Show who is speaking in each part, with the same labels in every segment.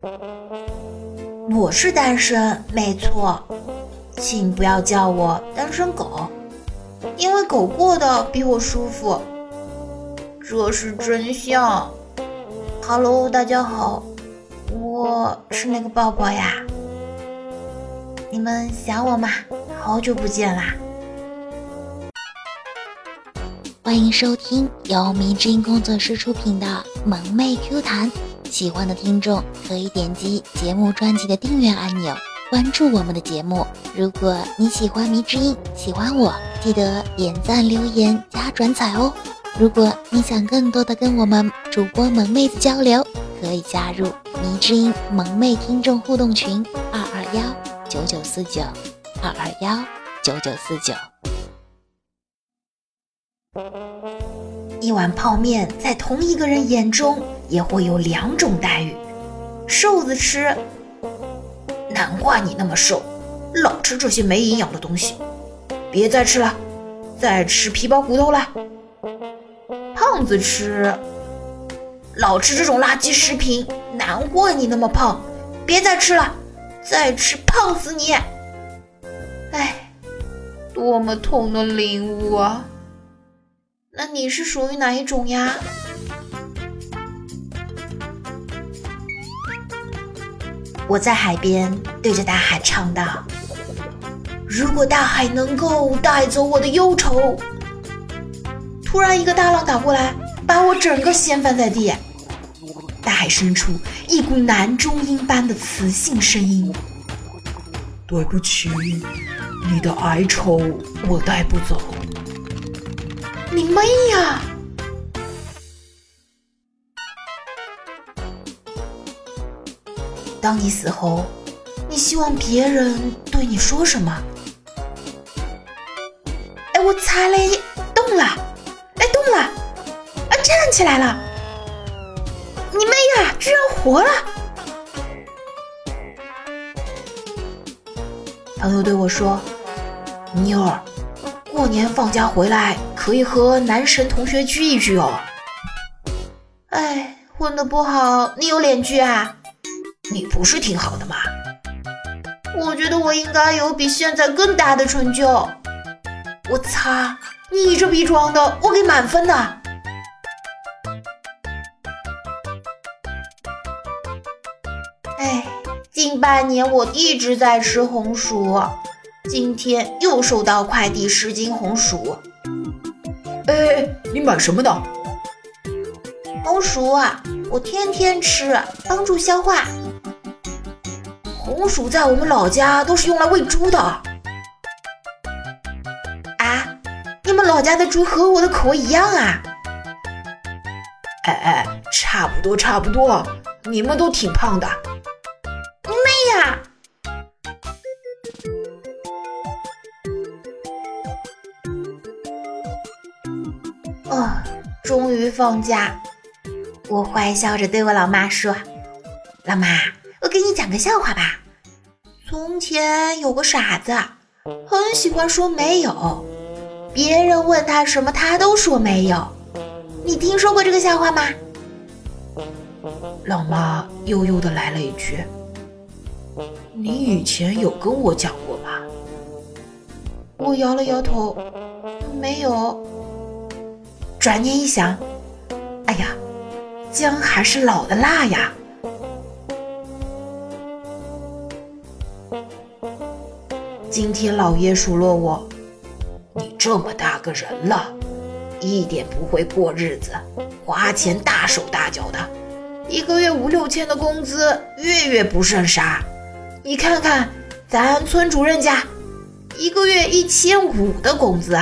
Speaker 1: 我是单身，没错，请不要叫我单身狗，因为狗过得比我舒服，这是真相。Hello，大家好，我是那个抱抱呀，你们想我吗？好久不见啦！
Speaker 2: 欢迎收听由迷之音工作室出品的《萌妹 Q 弹》，喜欢的听众可以点击节目专辑的订阅按钮，关注我们的节目。如果你喜欢迷之音，喜欢我，记得点赞、留言、加转载哦。如果你想更多的跟我们主播萌妹子交流，可以加入迷之音萌妹听众互动群：二二幺九九四九二二幺九九四九。
Speaker 1: 一碗泡面在同一个人眼中也会有两种待遇。瘦子吃，难怪你那么瘦，老吃这些没营养的东西，别再吃了，再吃皮包骨头了。胖子吃，老吃这种垃圾食品，难怪你那么胖，别再吃了，再吃胖死你。哎，多么痛的领悟啊！那你是属于哪一种呀？我在海边对着大海唱道：“如果大海能够带走我的忧愁。”突然，一个大浪打过来，把我整个掀翻在地。大海深处，一股男中音般的磁性声音：“
Speaker 3: 对不起，你的哀愁我带不走。”
Speaker 1: 你妹呀！当你死后，你希望别人对你说什么？哎，我擦嘞动了，哎，动了，啊，站起来了！你妹呀，居然活了！朋友对我说：“妞儿，过年放假回来。”可以和男神同学聚一聚哦。哎，混得不好，你有脸聚啊？你不是挺好的吗？我觉得我应该有比现在更大的成就。我擦，你这逼装的，我给满分呢。哎，近半年我一直在吃红薯，今天又收到快递十斤红薯。
Speaker 3: 哎，你买什么的？
Speaker 1: 红薯啊，我天天吃，帮助消化。红薯在我们老家都是用来喂猪的。啊？你们老家的猪和我的口味一样啊？
Speaker 3: 哎哎，差不多差不多，你们都挺胖的。
Speaker 1: 你妹呀！哦，终于放假，我坏笑着对我老妈说：“老妈，我给你讲个笑话吧。从前有个傻子，很喜欢说没有，别人问他什么，他都说没有。你听说过这个笑话吗？”
Speaker 3: 老妈悠悠的来了一句：“你以前有跟我讲过吧？”
Speaker 1: 我摇了摇头，没有。转念一想，哎呀，姜还是老的辣呀！今天老爷数落我：“
Speaker 3: 你这么大个人了，一点不会过日子，花钱大手大脚的，一个月五六千的工资，月月不剩啥。你看看咱村主任家，一个月一千五的工资。”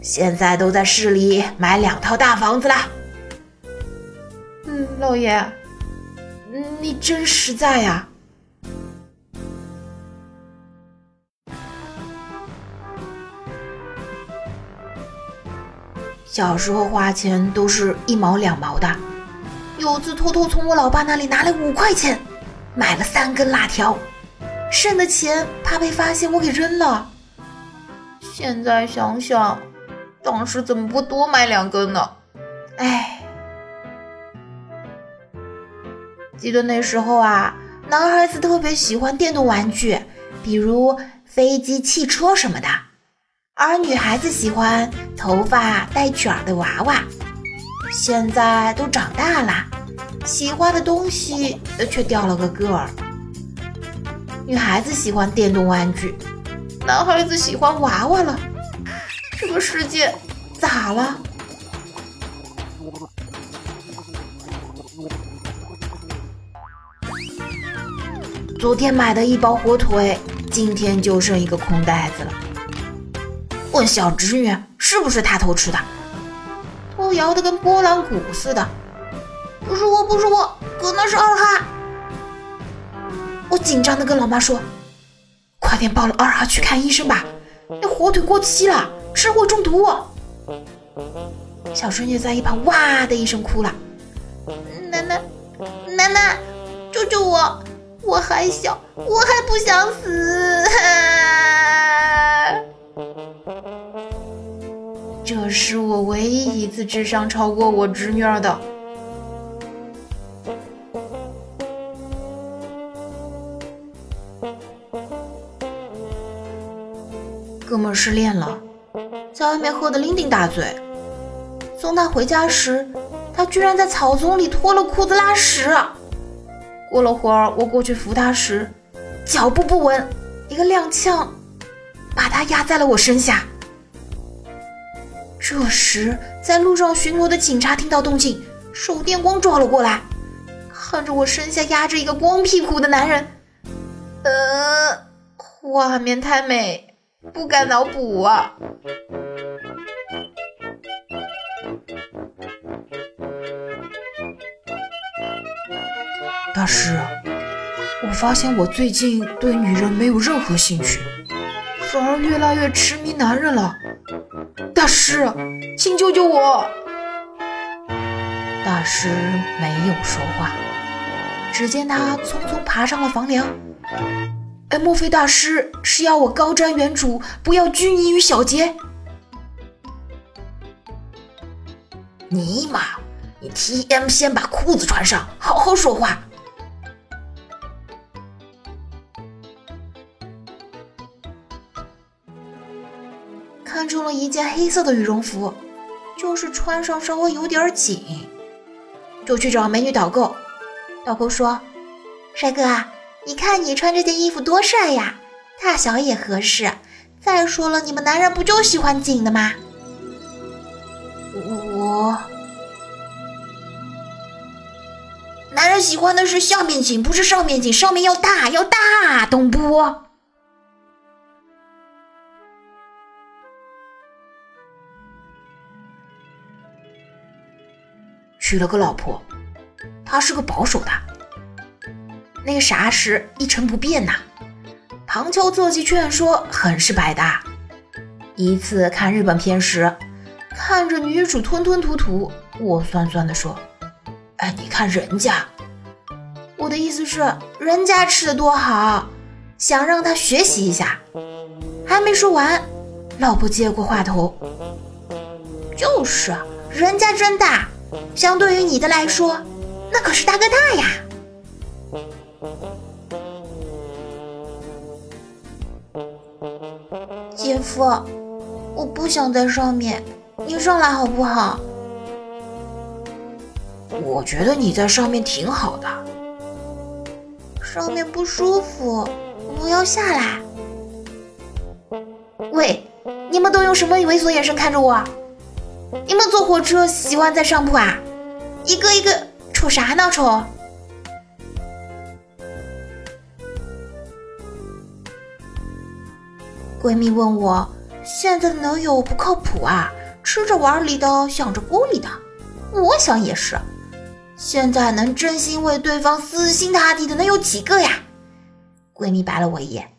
Speaker 3: 现在都在市里买两套大房子了。
Speaker 1: 嗯，老爷，你真实在呀。小时候花钱都是一毛两毛的，有次偷偷从我老爸那里拿了五块钱，买了三根辣条，剩的钱怕被发现，我给扔了。现在想想。当时怎么不多买两根呢？哎，记得那时候啊，男孩子特别喜欢电动玩具，比如飞机、汽车什么的，而女孩子喜欢头发带卷儿的娃娃。现在都长大了，喜欢的东西却掉了个个儿。女孩子喜欢电动玩具，男孩子喜欢娃娃了。这个世界咋了？昨天买的一包火腿，今天就剩一个空袋子了。问小侄女是不是她偷吃的，头摇得跟拨浪鼓似的。不是我，不是我，可能是二哈。我紧张的跟老妈说：“快点抱了二哈去看医生吧，那火腿过期了，吃会中毒。”小侄女在一旁哇的一声哭了：“奶奶，奶奶，救救我！”我还小，我还不想死。这是我唯一一次智商超过我侄女儿的。哥们失恋了，在外面喝得酩酊大醉。送他回家时，他居然在草丛里脱了裤子拉屎。过了会儿，我过去扶他时，脚步不稳，一个踉跄，把他压在了我身下。这时，在路上巡逻的警察听到动静，手电光照了过来，看着我身下压着一个光屁股的男人，呃，画面太美，不敢脑补啊。
Speaker 3: 大师，我发现我最近对女人没有任何兴趣，反而越来越痴迷男人了。大师，请救救我！
Speaker 1: 大师没有说话，只见他匆匆爬上了房梁。哎，莫非大师是要我高瞻远瞩，不要拘泥于小节？
Speaker 3: 尼玛，你 T M 先把裤子穿上，好好说话。
Speaker 1: 一件黑色的羽绒服，就是穿上稍微有点紧，就去找美女导购。导购说：“帅哥，你看你穿这件衣服多帅呀，大小也合适。再说了，你们男人不就喜欢紧的吗？”
Speaker 3: 我，
Speaker 1: 男人喜欢的是下面紧，不是上面紧，上面要大，要大，懂不？
Speaker 3: 娶了个老婆，他是个保守的，
Speaker 1: 那个啥时一成不变呐。旁敲侧击劝说，很是百搭。一次看日本片时，看着女主吞吞吐吐，我酸酸的说：“
Speaker 3: 哎，你看人家。”
Speaker 1: 我的意思是，人家吃的多好，想让他学习一下。还没说完，老婆接过话头：“就是，人家真大。”相对于你的来说，那可是大哥大呀！姐夫，我不想在上面，你上来好不好？
Speaker 3: 我觉得你在上面挺好的。
Speaker 1: 上面不舒服，我要下来。喂，你们都用什么猥琐眼神看着我？你们坐火车喜欢在上铺啊？一个一个瞅啥呢？瞅！闺蜜问我，现在的男友不靠谱啊，吃着碗里的想着锅里的。我想也是，现在能真心为对方死心塌地的能有几个呀？闺蜜白了我一眼，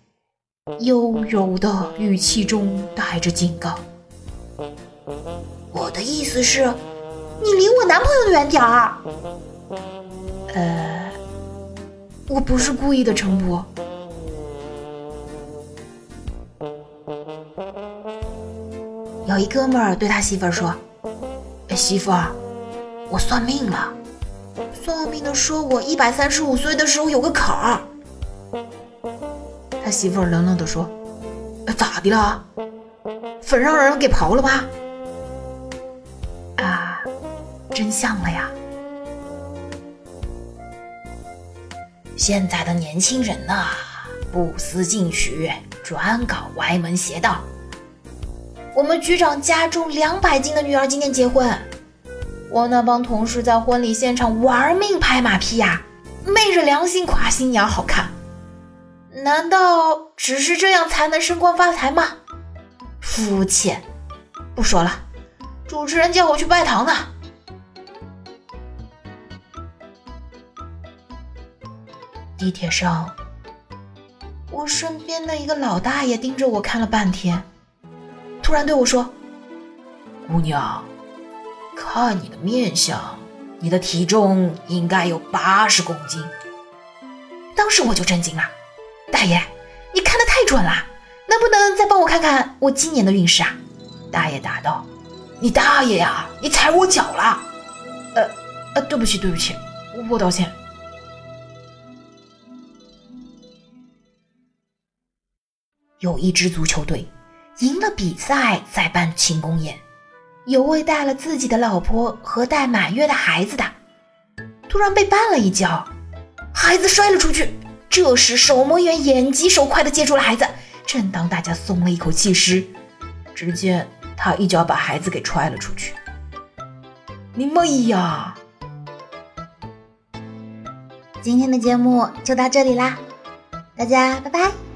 Speaker 3: 悠柔的语气中带着警告。
Speaker 1: 我的意思是，你离我男朋友远点儿。
Speaker 3: 呃，我不是故意的，程博。
Speaker 1: 有一哥们儿对他媳妇儿说：“
Speaker 3: 媳妇儿，我算命了，
Speaker 1: 算命的说我一百三十五岁的时候有个坎儿。他媳妇儿冷冷的说：“咋的了？坟让人给刨了吧？”真相了呀！
Speaker 3: 现在的年轻人呐，不思进取，专搞歪门邪道。
Speaker 1: 我们局长家中两百斤的女儿今天结婚，我那帮同事在婚礼现场玩命拍马屁呀，昧着良心夸新娘好看。难道只是这样才能升官发财吗？肤浅！不说了，主持人叫我去拜堂呢。地铁上，我身边的一个老大爷盯着我看了半天，突然对我说：“
Speaker 3: 姑娘，看你的面相，你的体重应该有八十公斤。”
Speaker 1: 当时我就震惊了。大爷，你看的太准了，能不能再帮我看看我今年的运势啊？
Speaker 3: 大爷答道：“你大爷呀，你踩我脚了。”
Speaker 1: 呃呃，对不起对不起，我道歉。有一支足球队赢了比赛，在办庆功宴，有位带了自己的老婆和带满月的孩子的，突然被绊了一跤，孩子摔了出去。这时，守门员眼疾手快的接住了孩子。正当大家松了一口气时，只见他一脚把孩子给踹了出去。你妹呀！今天的节目就到这里啦，大家拜拜。